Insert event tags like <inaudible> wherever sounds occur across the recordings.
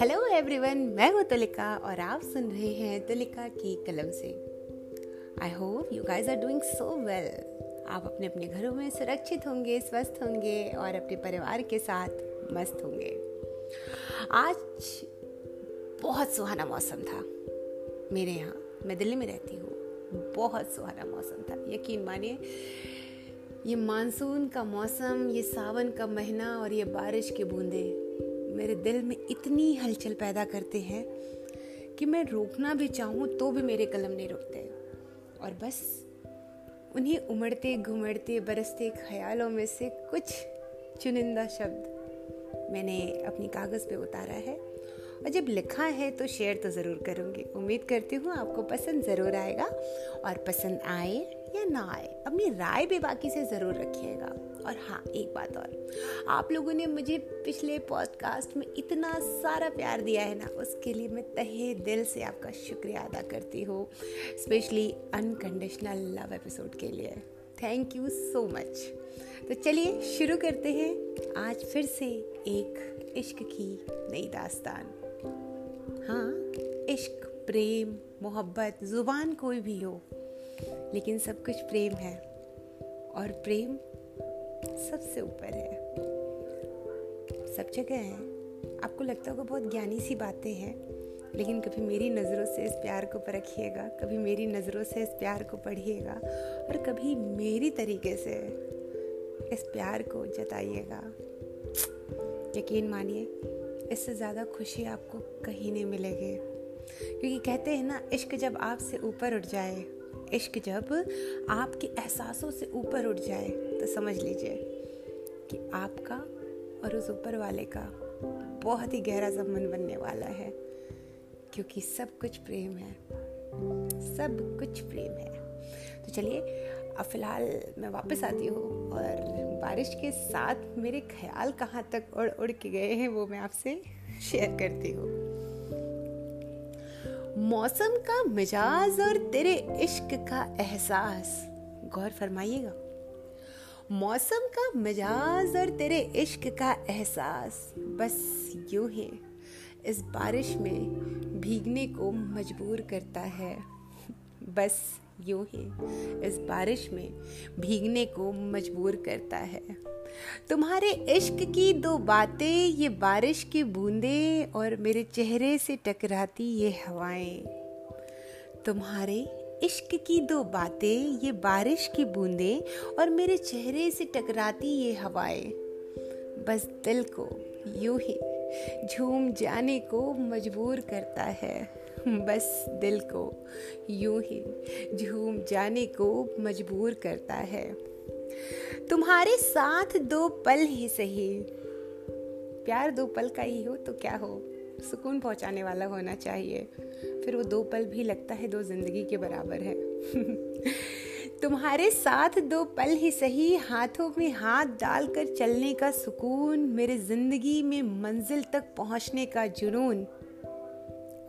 Hello everyone मैं हूँ तुलिका और आप सुन रहे हैं तुलिका की कलम से। I hope you guys are doing so well आप अपने अपने घरों में सुरक्षित होंगे, स्वस्थ होंगे और अपने परिवार के साथ मस्त होंगे। आज बहुत सुहाना मौसम था मेरे यहाँ। मैं दिल्ली में रहती हूँ। बहुत सुहाना मौसम था। यकीन मानिए, ये मानसून का मौसम, ये सावन का महीना और ये बारिश की बूंदें मेरे दिल में इतनी हलचल पैदा करते हैं कि मैं रोकना भी चाहूँ तो भी मेरे कलम नहीं रुकते। और बस उन्हीं उमड़ते, घुमड़ते, बरसते ख्यालों में से कुछ चुनिंदा शब्द मैंने अपनी कागज़ पे उतारा है। और जब लिखा है तो शेयर तो ज़रूर करूँगी। उम्मीद करती हूँ आपको पसंद ज़रूर आएगा। और पसंद आए या ना आए, अपनी राय भी बाकी से ज़रूर रखिएगा। और हाँ एक बात और। आप लोगों ने मुझे पिछले पॉडकास्ट में इतना सारा प्यार दिया है ना, उसके लिए मैं तहे दिल से आपका शुक्रिया अदा करती हूँ, स्पेशली अनकंडीशनल लव एपिसोड के लिए। थैंक यू सो मच तो चलिए, शुरू करते हैं आज फिर से एक इश्क की नई दास्तान। हाँ इश्क, प्रेम, मोहब्बत, ज़ुबान कोई भी हो, लेकिन सब कुछ प्रेम है। और प्रेम सबसे ऊपर है। सब जगह है। आपको लगता होगा बहुत ज्ञानी सी बातें हैं, लेकिन कभी मेरी नज़रों से इस प्यार को परखिएगा, कभी मेरी नज़रों से इस प्यार को पढ़िएगा, और कभी मेरी तरीके से इस प्यार को जताइएगा। यकीन मानिए, इससे ज़्यादा खुशी आपको कहीं नहीं मिलेगी। क्योंकि कहते हैं ना, इश्क जब आपसे ऊपर उठ जाए, इश्क जब आपके एहसासों से ऊपर उठ जाए तो समझ लीजिए कि आपका और उस ऊपर वाले का बहुत ही गहरा संबंध बनने वाला है, क्योंकि सब कुछ प्रेम है। सब कुछ प्रेम है। तो चलिए, अब फ़िलहाल मैं वापस आती हूँ और बारिश के साथ मेरे ख्याल कहाँ तक उड़ उड़ के गए हैं वो मैं आपसे शेयर करती हूँ। मौसम का मिजाज और तेरे इश्क का एहसास। गौर फरमाइएगा। मौसम का मिजाज और तेरे इश्क का एहसास, बस यूँ ही इस बारिश में भीगने को मजबूर करता है। बस यूँ ही इस बारिश में भीगने को मजबूर करता है। तुम्हारे इश्क की दो बातें, ये बारिश की बूंदें और मेरे चेहरे से टकराती ये हवाएँ। तुम्हारे इश्क की दो बातें, ये बारिश की बूंदें और मेरे चेहरे से टकराती ये हवाएँ। बस दिल को यूँ ही झूम जाने को मजबूर करता है। बस दिल को यूँ ही झूम जाने को मजबूर करता है। तुम्हारे साथ दो पल ही सही। प्यार दो पल का ही हो तो क्या हो? सुकून पहुँचाने वाला होना चाहिए। फिर वो दो पल भी लगता है, दो ज़िंदगी के बराबर है। <laughs> तुम्हारे साथ दो पल ही सही, हाथों में हाथ डालकर चलने का सुकून, मेरे ज़िंदगी में मंजिल तक पहुँचने का जुनून,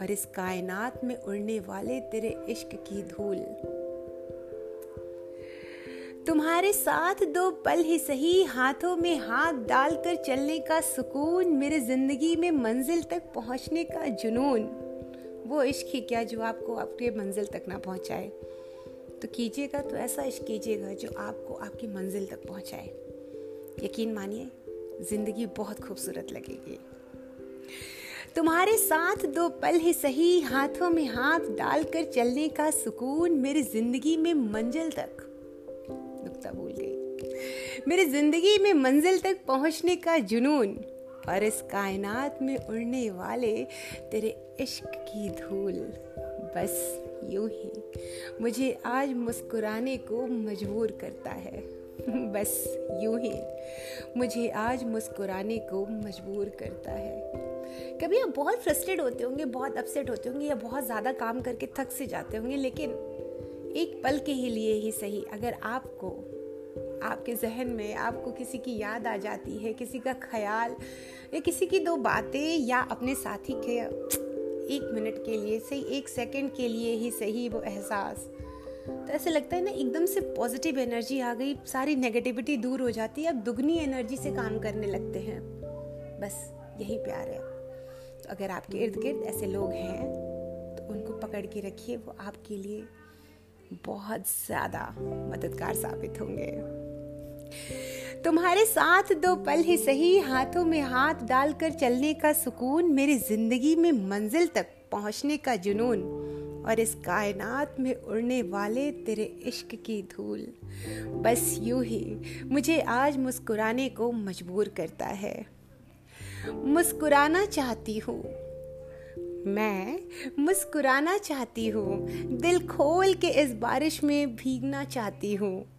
और इस कायनात में उड़ने वाले तेरे इश्क की धूल। तुम्हारे साथ दो पल ही सही, हाथों में हाथ डालकर चलने का सुकून, मेरे ज़िंदगी में मंजिल तक पहुँचने का जुनून। वो इश्क ही क्या जो आपको आपके मंजिल तक ना पहुँचाए। तो कीजिएगा तो ऐसा इश्क कीजिएगा जो आपको आपकी मंजिल तक पहुँचाए। यकीन मानिए, ज़िंदगी बहुत खूबसूरत लगेगी। तुम्हारे साथ दो पल ही सही, हाथों में हाथ डालकर चलने का सुकून मेरी ज़िंदगी में मंजिल तक। नुकता भूल गई। मेरी ज़िंदगी में मंजिल तक पहुँचने का जुनून। और इस कायनात में उड़ने वाले तेरे इश्क की धूल, बस यूँ ही। मुझे आज मुस्कुराने को मजबूर करता है, <laughs> बस यूँ ही। मुझे आज मुस्कुराने को मजबूर करता है। कभी आप बहुत फ्रस्ट्रेट होते होंगे, बहुत अपसेट होते होंगे या बहुत ज़्यादा काम करके थक से जाते होंगे, लेकिन एक पल के ही लिए ही सही। अगर आपको आपके जहन में आपको किसी की याद आ जाती है, किसी का ख्याल, या किसी की दो बातें, या अपने साथी के एक मिनट के लिए सही एक सेकंड के लिए ही सही वो एहसास। तो ऐसे लगता है ना, एकदम से पॉजिटिव एनर्जी आ गई, सारी नेगेटिविटी दूर हो जाती है, अब दुगनी एनर्जी से काम करने लगते हैं। बस, यही प्यार है। तो अगर आपके इर्द गिर्द ऐसे लोग हैं तो उनको पकड़ के रखिए, वो आपके लिए बहुत ज़्यादा मददगार साबित होंगे। तुम्हारे साथ दो पल ही सही, हाथों में हाथ डालकर चलने का सुकून मेरी ज़िंदगी में मंजिल तक पहुँचने का जुनून, और इस कायनात में उड़ने वाले तेरे इश्क की धूल। बस यूँ ही मुझे आज मुस्कुराने को मजबूर करता है। मुस्कुराना चाहती हूँ। मैं मुस्कुराना चाहती हूँ। दिल खोल के इस बारिश में भीगना चाहती हूँ।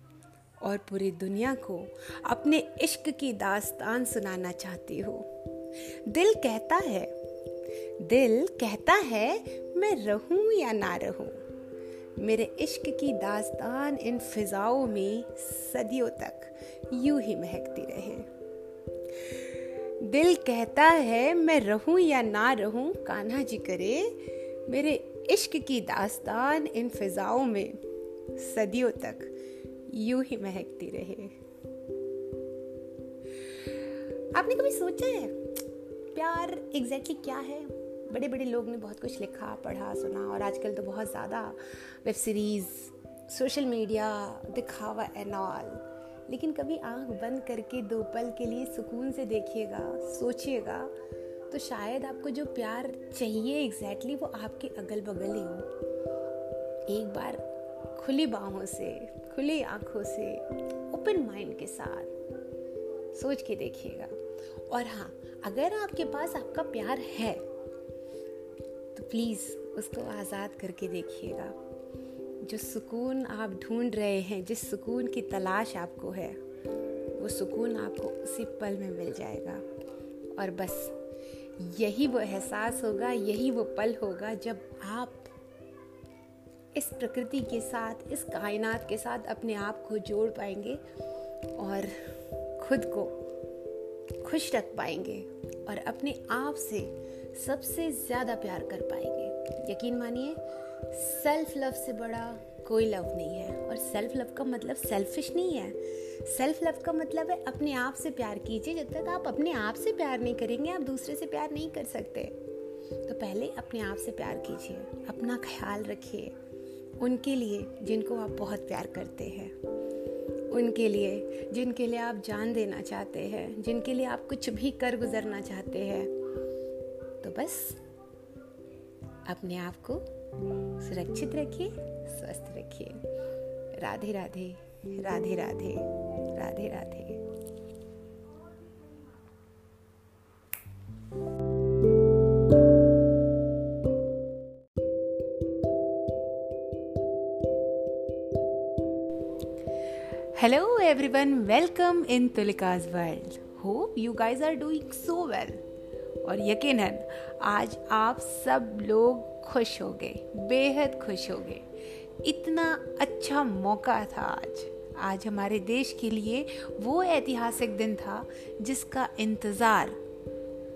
और पूरी दुनिया को अपने इश्क की दास्तान सुनाना चाहती हूँ। दिल कहता है, दिल कहता है, मैं रहूँ या ना रहूँ? मेरे इश्क की दास्तान इन फिजाओं में सदियों तक यूँ ही महकती रहे। दिल कहता है, मैं रहूँ या ना रहूँ, कान्हा जी करे, मेरे इश्क की दास्तान इन फिजाओं में सदियों तक यूँ ही महकती रहे। आपने कभी सोचा है, प्यार एग्जैक्टली exactly क्या है? बड़े बड़े लोग ने बहुत कुछ लिखा, पढ़ा, सुना और आजकल तो बहुत ज़्यादा वेब सीरीज़ सोशल मीडिया दिखावा एंड ऑल लेकिन कभी आँख बंद करके दो पल के लिए सुकून से देखिएगा, सोचिएगा तो शायद आपको जो प्यार चाहिए एग्जैक्टली exactly वो आपके अगल बगल ही हो। एक बार खुली बाहों से, खुली आँखों से ओपन माइंड के साथ सोच के देखिएगा। और हाँ अगर आपके पास आपका प्यार है तो प्लीज़ उसको आज़ाद करके देखिएगा। जो सुकून आप ढूंढ रहे हैं, जिस सुकून की तलाश आपको है, वो सुकून आपको उसी पल में मिल जाएगा। और बस यही वो एहसास होगा, यही वो पल होगा जब आप इस प्रकृति के साथ, इस कायनात के साथ अपने आप को जोड़ पाएँगे और खुद को खुश रख पाएँगे और अपने आप से सबसे ज़्यादा प्यार कर पाएँगे। यकीन मानिए सेल्फ लव से बड़ा कोई लव नहीं है और सेल्फ लव का मतलब सेल्फिश नहीं है। सेल्फ लव का मतलब है अपने आप से प्यार कीजिए। जब तक आप अपने आप से प्यार नहीं करेंगे, आप दूसरे से प्यार नहीं कर सकते। तो पहले अपने आप से प्यार कीजिए, अपना ख्याल रखिए। उनके लिए जिनको आप बहुत प्यार करते हैं। उनके लिए जिनके लिए आप जान देना चाहते हैं, जिनके लिए आप कुछ भी कर गुजरना चाहते हैं। तो बस, अपने आप को सुरक्षित रखिए, स्वस्थ रखिए। Radhe Radhe Radhe Radhe Radhe Radhe. Hello everyone, welcome in Tulika's world. Hope you guys are doing so well. और यकीनन आज आप सब लोग खुश हो गए बेहद खुश हो गए इतना अच्छा मौका था आज आज हमारे देश के लिए वो ऐतिहासिक दिन था जिसका इंतज़ार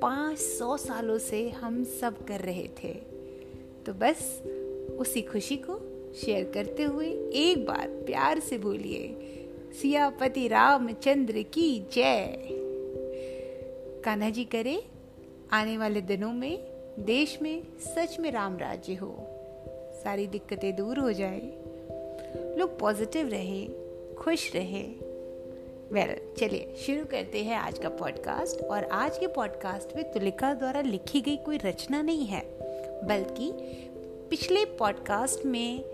500 सालों से हम सब कर रहे थे तो बस उसी खुशी को शेयर करते हुए एक बार प्यार से बोलिए सियापति रामचंद्र की जय। कान्हा जी करे आने वाले दिनों में देश में सच में राम राज्य हो। सारी दिक्कतें दूर हो जाए। लोग पॉजिटिव रहें खुश रहें। वेल well, चलिए शुरू करते हैं आज का पॉडकास्ट और आज के पॉडकास्ट में तुलिका द्वारा लिखी गई कोई रचना नहीं है बल्कि पिछले पॉडकास्ट में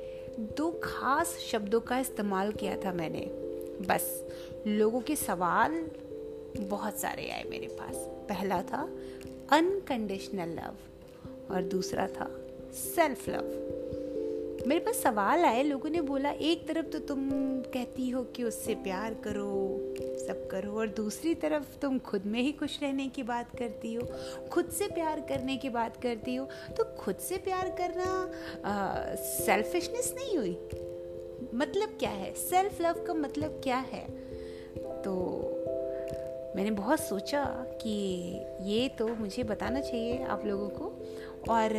दो खास शब्दों का इस्तेमाल किया था मैंने। बस। लोगों के सवाल बहुत सारे आए मेरे पास। पहला था अनकंडीशनल लव और दूसरा था सेल्फ लव मेरे पास सवाल आए, लोगों ने बोला, एक तरफ़ तो तुम कहती हो कि उससे प्यार करो, सब करो, और दूसरी तरफ़ तुम खुद में ही खुश रहने की बात करती हो, खुद से प्यार करने की बात करती हो तो खुद से प्यार करना सेल्फिशनेस नहीं हुई? मतलब क्या है? सेल्फ लव का मतलब क्या है? तो मैंने बहुत सोचा कि ये तो मुझे बताना चाहिए आप लोगों को। और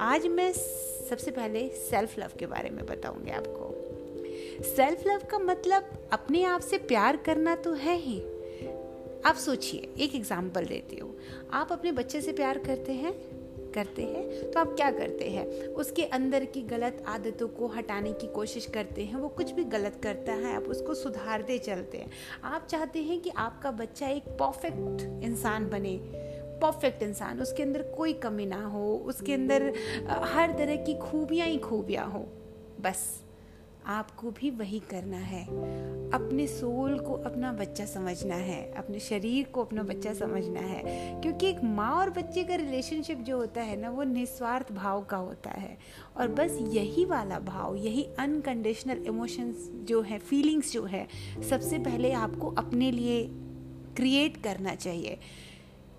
आज मैं सबसे पहले सेल्फ लव के बारे में बताऊँगी आपको। सेल्फ लव का मतलब अपने आप से प्यार करना तो है ही। आप सोचिए, एक एग्ज़ाम्पल देती हूँ। आप अपने बच्चे से प्यार करते हैं करते हैं तो आप क्या करते हैं? उसके अंदर की गलत आदतों को हटाने की कोशिश करते हैं, वो कुछ भी गलत करता है, आप उसको सुधारते चलते हैं। आप चाहते हैं कि आपका बच्चा एक परफेक्ट इंसान बने परफेक्ट इंसान, उसके अंदर कोई कमी ना हो, उसके अंदर हर तरह की खूबियाँ ही खूबियाँ हो, बस। आपको भी वही करना है। अपने सोल को अपना बच्चा समझना है, अपने शरीर को अपना बच्चा समझना है, क्योंकि एक माँ और बच्चे का रिलेशनशिप जो होता है ना, वो निस्वार्थ भाव का होता है। और बस यही वाला भाव, यही अनकंडीशनल इमोशंस जो है फीलिंग्स जो है, सबसे पहले आपको अपने लिए क्रिएट करना चाहिए।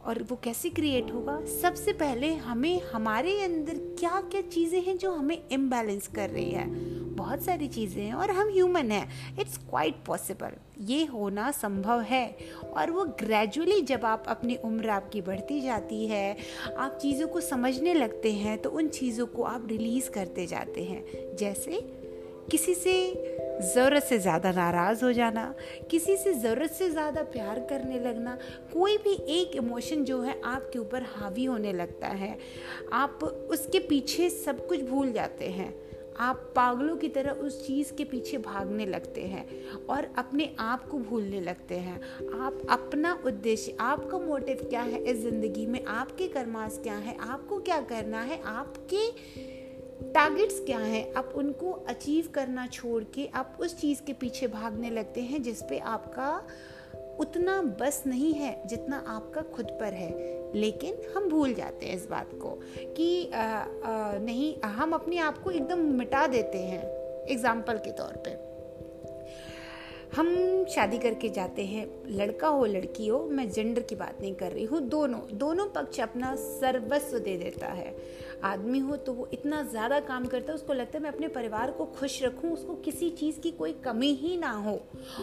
और वो कैसे क्रिएट होगा? सबसे पहले हमें, हमारे अंदर क्या क्या चीज़ें हैं जो हमें इम्बैलेंस कर रही है? बहुत सारी चीज़ें हैं और हम ह्यूमन हैं। इट्स क्वाइट पॉसिबल ये होना संभव है। और वो ग्रेजुअली जब आप अपनी उम्र आपकी बढ़ती जाती है, आप चीज़ों को समझने लगते हैं तो उन चीज़ों को आप रिलीज़ करते जाते हैं। जैसे किसी से ज़रूरत से ज़्यादा नाराज़ हो जाना, किसी से ज़रूरत से ज़्यादा प्यार करने लगना, कोई भी एक इमोशन जो है आपके ऊपर हावी होने लगता है। आप उसके पीछे सब कुछ भूल जाते हैं। आप पागलों की तरह उस चीज़ के पीछे भागने लगते हैं और अपने आप को भूलने लगते हैं। आप अपना उद्देश्य, आपका मोटिव क्या है इस ज़िंदगी में? आपके कर्मास क्या है? आपको क्या करना है? आपके टारगेट्स क्या हैं? आप उनको अचीव करना छोड़ के आप उस चीज़ के पीछे भागने लगते हैं जिस पे आपका उतना बस नहीं है जितना आपका खुद पर है। लेकिन हम भूल जाते हैं इस बात को कि आ, आ, नहीं हम अपने आप को एकदम मिटा देते हैं एग्ज़ाम्पल के तौर पे। हम शादी करके जाते हैं लड़का हो लड़की हो मैं जेंडर की बात नहीं कर रही हूँ दोनों दोनों पक्ष अपना सर्वस्व दे देता है। आदमी हो तो वो इतना ज़्यादा काम करता है उसको लगता है मैं अपने परिवार को खुश रखूँ उसको किसी चीज़ की कोई कमी ही ना हो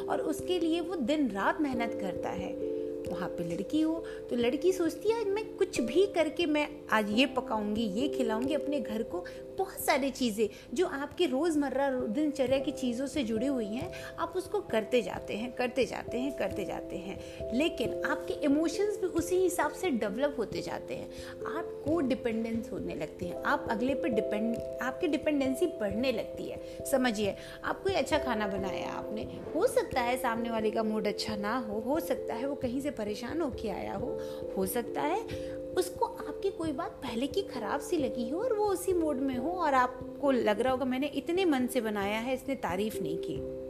और उसके लिए वो दिन रात मेहनत करता है। वहाँ पे लड़की हो तो लड़की सोचती है मैं कुछ भी करके मैं आज ये पकाऊँगी, ये खिलाऊँगी अपने घर को बहुत सारी चीज़ें जो आपके रोज़मर्रा दिनचर्या की चीज़ों से जुड़ी हुई हैं, आप उसको करते जाते हैं, करते जाते हैं, करते जाते हैं। लेकिन आपके इमोशंस भी उसी हिसाब से डेवलप होते जाते हैं। आप को डिपेंडेंस होने लगते हैं। आप अगले पर डिपेंड आपकी डिपेंडेंसी बढ़ने लगती है। समझिए, आप कोई अच्छा खाना बनाया आपने, हो सकता है सामने वाले का मूड अच्छा ना हो हो सकता है वो कहीं से परेशान होके आया हो हो सकता है उसको आपकी कोई बात पहले की खराब सी लगी हो और वो उसी मूड में हो और आपको लग रहा होगा, मैंने इतने मन से बनाया है, इसने तारीफ़ नहीं की।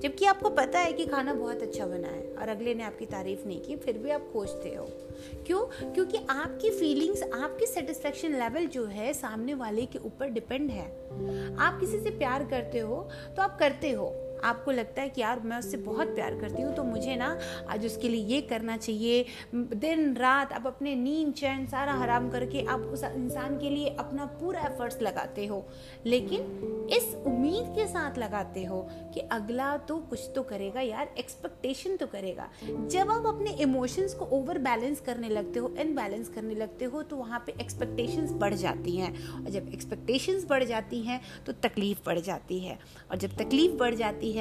जबकि आपको पता है कि खाना बहुत अच्छा बना है और अगले ने आपकी तारीफ़ नहीं की, फिर भी आप खोजते हो। क्यों? क्योंकि आपकी फीलिंग्स आपकी सेटिस्फेक्शन लेवल जो है सामने वाले के ऊपर डिपेंड है। आप किसी से प्यार करते हो तो आप करते हो। आपको लगता है कि यार मैं उससे बहुत प्यार करती हूँ तो मुझे ना आज उसके लिए ये करना चाहिए। दिन, रात आप अपने नींद, चैन सारा हराम करके आप उस इंसान के लिए अपना पूरा एफर्ट्स लगाते हो। लेकिन इस उम्मीद के साथ लगाते हो कि अगला तो कुछ तो करेगा यार एक्सपेक्टेशन तो करेगा। जब आप अपने इमोशंस को ओवर बैलेंस करने लगते हो इनबैलेंस करने लगते हो तो वहाँ पे एक्सपेक्टेशंस बढ़ जाती हैं। और जब एक्सपेक्टेशंस बढ़ जाती हैं तो तकलीफ़ बढ़ जाती है। और जब तकलीफ़ बढ़ जाती है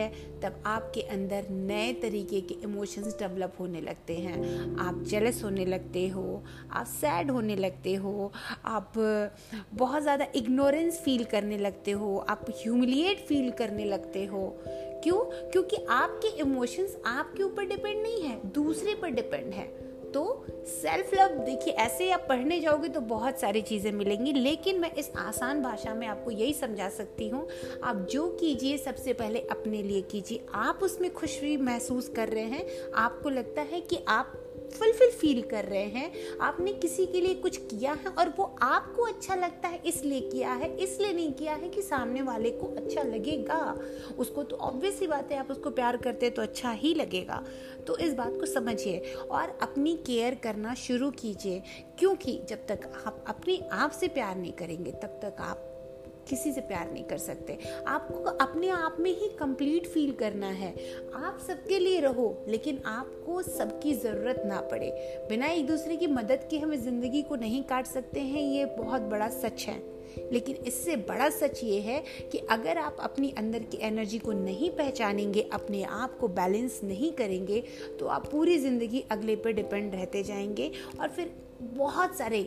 तब आपके अंदर नए तरीके के इमोशंस डेवलप होने लगते हैं। आप जेलस होने लगते हो, आप सैड होने लगते हो, आप बहुत ज़्यादा इग्नोरेंस फील करने लगते हो, आप ह्यूमिलिएट फील करने लगते हो। क्यों? क्योंकि आपके इमोशंस आपके ऊपर डिपेंड नहीं है, दूसरे पर डिपेंड है। तो सेल्फ लव देखिए, ऐसे आप पढ़ने जाओगे तो बहुत सारी चीज़ें मिलेंगी, लेकिन मैं इस आसान भाषा में आपको यही समझा सकती हूँ, आप जो कीजिए, सबसे पहले अपने लिए कीजिए। आप उसमें खुशी महसूस कर रहे हैं, आपको लगता है कि आप फुलफिल फील कर रहे हैं। आपने किसी के लिए कुछ किया है और वो आपको अच्छा लगता है, इसलिए किया है, इसलिए नहीं किया है कि सामने वाले को अच्छा लगेगा। उसको तो ऑब्वियस ही बात है, आप उसको प्यार करते तो अच्छा ही लगेगा। तो इस बात को समझिए और अपनी केयर करना शुरू कीजिए, क्योंकि जब तक आप अपने आप से प्यार नहीं करेंगे, तब तक आप किसी से प्यार नहीं कर सकते। आपको अपने आप में ही कंप्लीट फील करना है। आप सबके लिए रहो, लेकिन आपको सबकी ज़रूरत ना पड़े। बिना एक दूसरे की मदद के हम ज़िंदगी को नहीं काट सकते हैं, ये बहुत बड़ा सच है। लेकिन इससे बड़ा सच ये है कि अगर आप अपनी अंदर की एनर्जी को नहीं पहचानेंगे, अपने आप को बैलेंस नहीं करेंगे तो आप पूरी ज़िंदगी अगले पर डिपेंड रहते जाएँगे। और फिर बहुत सारे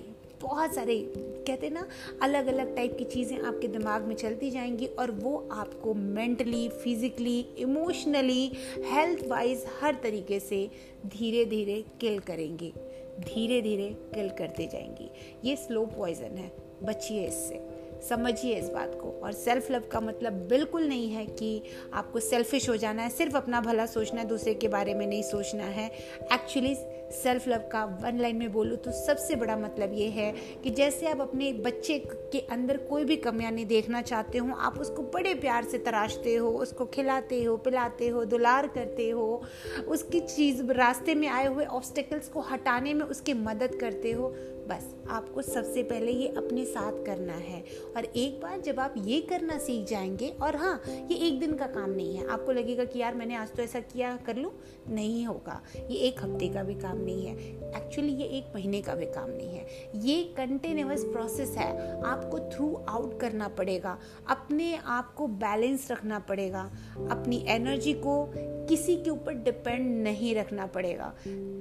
बहुत सारे, कहते ना अलग अलग टाइप की चीज़ें आपके दिमाग में चलती जाएँगी और वो आपको mentally physically emotionally health wise हर तरीके से धीरे धीरे किल करेंगी। धीरे धीरे किल करते जाएँगी। ये स्लो पॉइजन है। बचिए इससे। समझिए इस बात को। और सेल्फ लव का मतलब बिल्कुल नहीं है कि आपको सेल्फिश हो जाना है, सिर्फ़ अपना भला सोचना है, दूसरे के बारे में नहीं सोचना है। एक्चुअली सेल्फ लव का वन लाइन में बोलूँ तो सबसे बड़ा मतलब ये है कि जैसे आप अपने बच्चे के अंदर कोई भी कमियाँ नहीं देखना चाहते हो, आप उसको बड़े प्यार से तराशते हो, उसको खिलाते हो, पिलाते हो, दुलार करते हो, उसकी चीज़ रास्ते में आए हुए ऑब्स्टिकल्स को हटाने में उसकी मदद करते हो बस, आपको सबसे पहले ये अपने साथ करना है। और एक बार जब आप ये करना सीख जाएँगे, और हाँ ये एक दिन का काम नहीं है। आपको लगेगा कि यार, मैंने आज तो ऐसा किया, कर लूँ? नहीं होगा। ये एक हफ़्ते का भी काम नहीं है। एक्चुअली ये एक महीने का भी काम नहीं है। ये कंटिन्यूस प्रोसेस है। आपको थ्रू आउट करना पड़ेगा। अपने आप को बैलेंस रखना पड़ेगा। अपनी एनर्जी को किसी के ऊपर डिपेंड नहीं रखना पड़ेगा।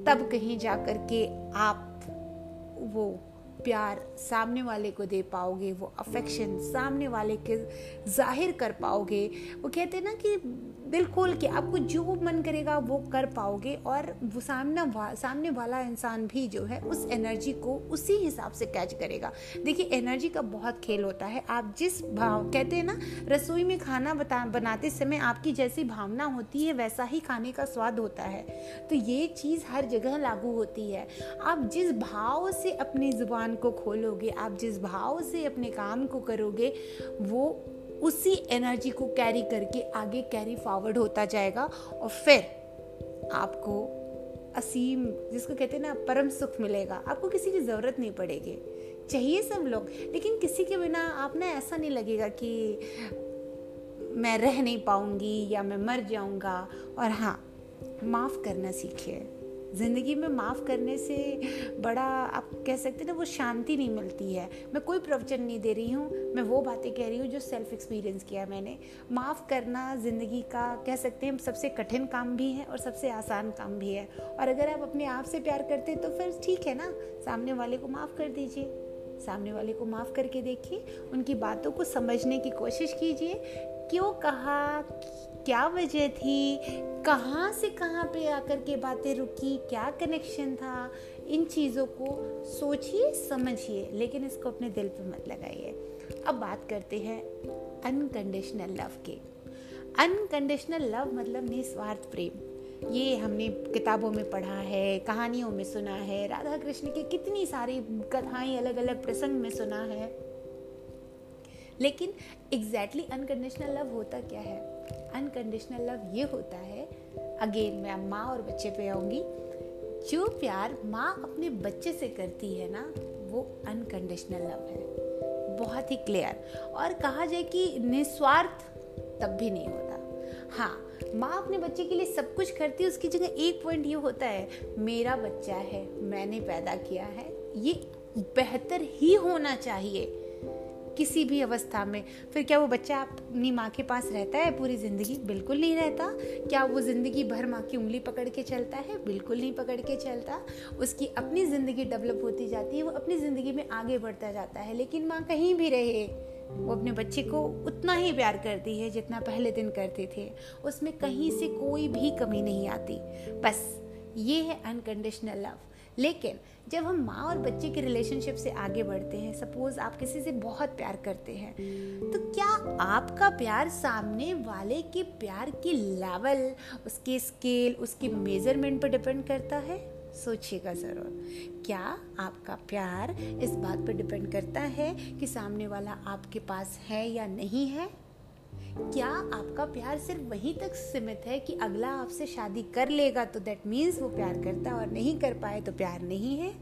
तब कहीं जा कर के आप वो प्यार सामने वाले को दे पाओगे, वो अफेक्शन सामने वाले के ज़ाहिर कर पाओगे। वो कहते हैं ना कि दिल खोल के आपको जो मन करेगा वो कर पाओगे और वो सामना वा, सामने वाला इंसान भी जो है उस एनर्जी को उसी हिसाब से कैच करेगा। देखिए एनर्जी का बहुत खेल होता है। आप जिस भाव कहते हैं ना रसोई में खाना बता बनाते समय आपकी जैसी भावना होती है वैसा ही खाने का स्वाद होता है। तो ये चीज़ हर जगह लागू होती है। आप जिस भाव से अपनी ज़ुबान को खोलोगे आप जिस भाव से अपने काम को करोगे वो उसी एनर्जी को कैरी करके आगे कैरी फॉरवर्ड होता जाएगा और फिर आपको असीम, जिसको कहते हैं ना, परम सुख मिलेगा। आपको किसी की ज़रूरत नहीं पड़ेगी। चाहिए सब लोग, लेकिन किसी के बिना आप ना ऐसा नहीं लगेगा कि मैं रह नहीं पाऊँगी या मैं मर जाऊँगा। और हाँ माफ़ करना सीखिए। ज़िंदगी में माफ़ करने से बड़ा, आप कह सकते हैं ना, वो शांति नहीं मिलती है। मैं कोई प्रवचन नहीं दे रही हूँ, मैं वो बातें कह रही हूँ जो सेल्फ एक्सपीरियंस किया मैंने। माफ़ करना ज़िंदगी का, कह सकते हैं, सबसे कठिन काम भी है और सबसे आसान काम भी है। और अगर आप अपने आप से प्यार करते हैं तो फिर ठीक है ना, सामने वाले को माफ़ कर दीजिए। सामने वाले को माफ़ करके देखिए, उनकी बातों को समझने की कोशिश कीजिए। क्यों कहा क्या वजह थी? कहाँ से कहाँ पे आकर के बातें रुकी? क्या कनेक्शन था? इन चीज़ों को सोचिए, समझिए, लेकिन इसको अपने दिल पे मत लगाइए। अब बात करते हैं अनकंडीशनल लव के। अनकंडीशनल लव मतलब निस्वार्थ प्रेम। ये हमने किताबों में पढ़ा है, कहानियों में सुना है राधा कृष्ण की कितनी सारी कथाएँ अलग अलग प्रसंग में सुना है। लेकिन एग्जैक्टली अनकंडीशनल लव होता क्या है? अनकंडीशनल लव ये होता है अगेन मैं माँ और बच्चे पे आऊँगी, जो प्यार माँ अपने बच्चे से करती है ना, वो अनकंडीशनल लव है। बहुत ही क्लियर और कहा जाए कि निस्वार्थ तब भी नहीं होता। हाँ माँ अपने बच्चे के लिए सब कुछ करती है, उसकी जगह एक पॉइंट ये होता है, मेरा बच्चा है, मैंने पैदा किया है, ये बेहतर ही होना चाहिए। किसी भी अवस्था में। फिर क्या वो बच्चा अपनी माँ के पास रहता है? पूरी ज़िंदगी बिल्कुल नहीं रहता। क्या वो ज़िंदगी भर माँ की उंगली पकड़ के चलता है? बिल्कुल नहीं पकड़ के चलता। उसकी अपनी ज़िंदगी डेवलप होती जाती है, वो अपनी ज़िंदगी में आगे बढ़ता जाता है। लेकिन माँ कहीं भी रहे, वो अपने बच्चे को उतना ही प्यार करती है जितना पहले दिन करते थे। उसमें कहीं से कोई भी कमी नहीं आती। बस, ये है अनकंडीशनल लव लेकिन जब हम माँ और बच्चे के रिलेशनशिप से आगे बढ़ते हैं सपोज़ आप किसी से बहुत प्यार करते हैं तो क्या आपका प्यार सामने वाले के प्यार की लेवल उसके स्केल उसके मेज़रमेंट पर डिपेंड करता है? सोचिएगा ज़रूर। क्या आपका प्यार इस बात पर डिपेंड करता है कि सामने वाला आपके पास है या नहीं है? क्या आपका प्यार सिर्फ़ वहीं तक सीमित है कि अगला आपसे शादी कर लेगा? तो दैट मीन्स वो प्यार करता है और नहीं कर पाए तो प्यार नहीं है?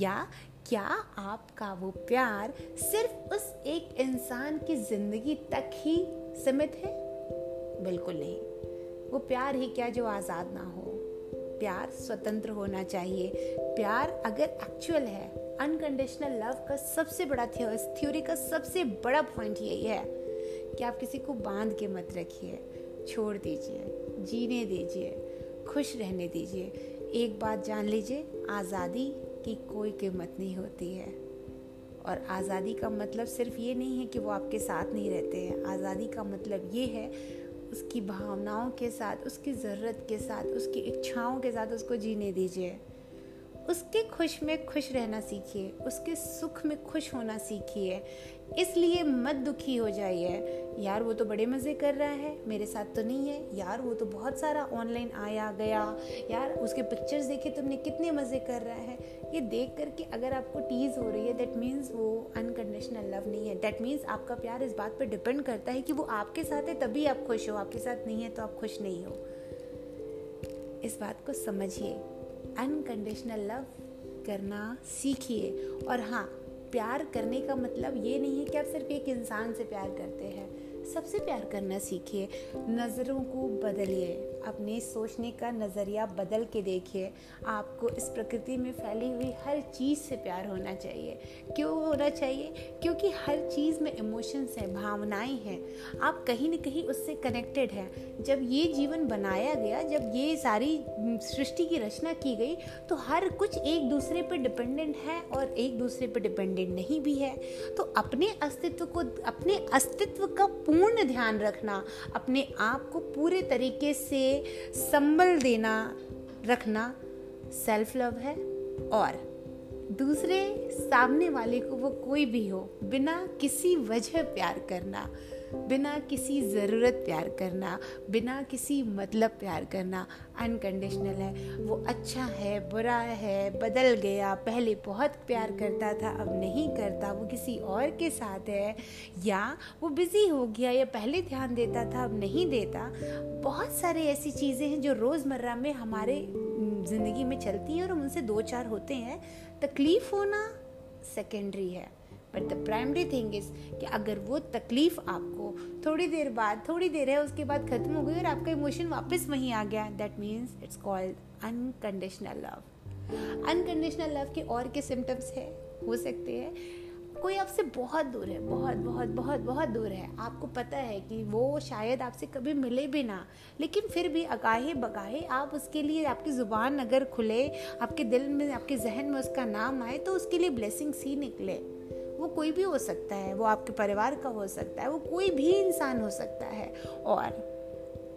या क्या आपका वो प्यार सिर्फ़ उस एक इंसान की ज़िंदगी तक ही सीमित है? बिल्कुल नहीं। वो प्यार ही क्या जो आज़ाद ना हो? प्यार स्वतंत्र होना चाहिए। प्यार अगर एक्चुअल है अनकंडीशनल लव का सबसे बड़ा थ्योरी का सबसे बड़ा पॉइंट यही है। कि आप किसी को बाँध के मत रखिए, छोड़ दीजिए, जीने दीजिए, खुश रहने दीजिए। एक बात जान लीजिए, आज़ादी की कोई कीमत नहीं होती है। और आज़ादी का मतलब सिर्फ़ ये नहीं है कि वो आपके साथ नहीं रहते हैं। आज़ादी का मतलब ये है, उसकी भावनाओं के साथ, उसकी ज़रूरत के साथ, उसकी इच्छाओं के साथ उसको जीने दीजिए। उसके खुश में खुश रहना सीखिए, उसके सुख में खुश होना सीखिए। इसलिए मत दुखी हो जाइए। यार, वो तो बड़े मज़े कर रहा है। मेरे साथ तो नहीं है। यार, वो तो बहुत सारा ऑनलाइन आया गया। यार, उसके पिक्चर्स देखे तुमने कितने मज़े कर रहा है। ये देख करके अगर आपको टीज हो रही है दैट मीन्स वो अनकंडीशनल लव नहीं है। दैट मीन्स आपका प्यार इस बात पर डिपेंड करता है कि वो आपके साथ है, तभी आप खुश हो। आपके साथ नहीं है तो आप खुश नहीं हो। इस बात को समझिए। अनकंडीशनल लव करना सीखिए। और हाँ प्यार करने का मतलब ये नहीं है कि आप सिर्फ़ एक इंसान से प्यार करते हैं। सबसे प्यार करना सीखिए, नज़रों को बदलिए। अपने सोचने का नज़रिया बदल के देखिए। आपको इस प्रकृति में फैली हुई हर चीज़ से प्यार होना चाहिए। क्यों होना चाहिए? क्योंकि हर चीज़ में इमोशंस हैं, भावनाएँ हैं। आप कहीं ना कहीं उससे कनेक्टेड हैं। जब ये जीवन बनाया गया, जब ये सारी सृष्टि की रचना की गई तो हर कुछ एक दूसरे पर डिपेंडेंट है और एक दूसरे पर डिपेंडेंट नहीं भी है। तो अपने अस्तित्व को, अपने अस्तित्व का पूर्ण ध्यान रखना, अपने आप को पूरे तरीके से संबल देना, रखना सेल्फ लव है। और दूसरे सामने वाले को वो कोई भी हो, बिना किसी वजह प्यार करना बिना किसी ज़रूरत प्यार करना, बिना किसी मतलब प्यार करना अनकंडीशनल है। वो अच्छा है, बुरा है, बदल गया, पहले बहुत प्यार करता था, अब नहीं करता, वो किसी और के साथ है। या वो बिज़ी हो गया या पहले ध्यान देता था, अब नहीं देता। बहुत सारे ऐसी चीज़ें हैं जो रोज़मर्रा में हमारे ज़िंदगी में चलती हैं और हम उनसे दो चार होते हैं। तकलीफ़ होना सेकेंडरी है। But the primary thing is कि अगर वो तकलीफ़ आपको थोड़ी देर बाद, थोड़ी देर है, उसके बाद खत्म हो गई और आपका इमोशन वापस वहीं आ गया that means it's called unconditional love unconditional love के और के सिम्टम्स है, हो सकते हैं। कोई आपसे बहुत दूर है, बहुत बहुत बहुत बहुत दूर है। आपको पता है कि वो शायद आपसे कभी मिले भी ना, लेकिन फिर भी अगाहे बगाहे आप उसके लिए, आपकी ज़ुबान अगर खुले, आपके दिल में, आपके जहन में उसका नाम आए तो उसके लिए ब्लेसिंग्स ही निकले। वो कोई भी हो सकता है, वो आपके परिवार का हो सकता है, वो कोई भी इंसान हो सकता है। और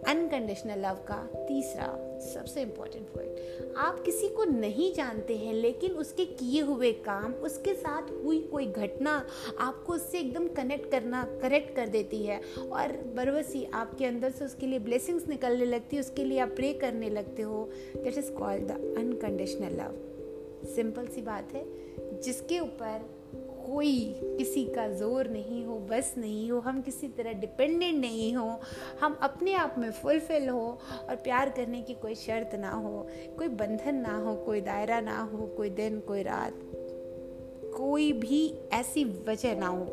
अनकंडीशनल लव का तीसरा सबसे इम्पोर्टेंट पॉइंट आप किसी को नहीं जानते हैं, लेकिन उसके किए हुए काम, उसके साथ हुई कोई घटना आपको उससे एकदम कनेक्ट करना करेक्ट कर देती है। और बरवसी आपके अंदर से उसके लिए ब्लेसिंग्स निकलने लगती है, उसके लिए आप प्रे करने लगते हो। That is called the unconditional love simple सी बात है, जिसके ऊपर कोई किसी का ज़ोर नहीं हो, बस नहीं हो, हम किसी तरह डिपेंडेंट नहीं हो, हम अपने आप में फुलफिल हो और प्यार करने की कोई शर्त ना हो, कोई बंधन ना हो, कोई दायरा ना हो, कोई दिन, कोई रात, कोई भी ऐसी वजह ना हो।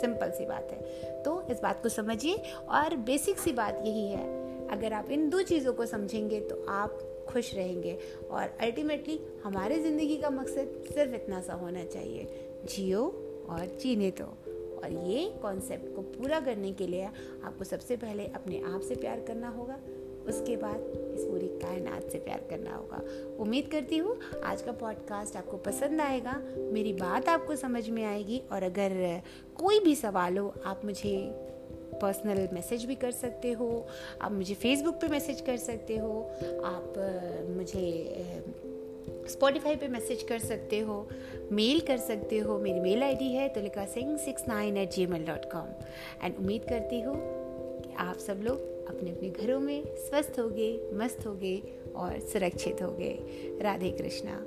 सिंपल सी बात है। तो इस बात को समझिए और बेसिक सी बात यही है। अगर आप इन दो चीज़ों को समझेंगे तो आप खुश रहेंगे और अल्टीमेटली हमारे ज़िंदगी का मकसद सिर्फ़ इतना सा होना चाहिए। जियो और जीने दो और ये कॉन्सेप्ट को पूरा करने के लिए आपको सबसे पहले अपने आप से प्यार करना होगा। उसके बाद इस पूरी कायनात से प्यार करना होगा। उम्मीद करती हूँ आज का पॉडकास्ट आपको पसंद आएगा, मेरी बात आपको समझ में आएगी और अगर कोई भी सवाल हो, आप मुझे पर्सनल मैसेज भी कर सकते हो, आप मुझे फेसबुक पे मैसेज कर सकते हो, आप मुझे स्पॉटिफाई पे मैसेज कर सकते हो मेल कर सकते हो, मेरी मेल आईडी है Tulika Singh six nine eight gmail dot com and उम्मीद करती हूँ कि आप सब लोग अपने अपने घरों में स्वस्थ होगे, मस्त होगे और सुरक्षित होगे। राधे कृष्णा।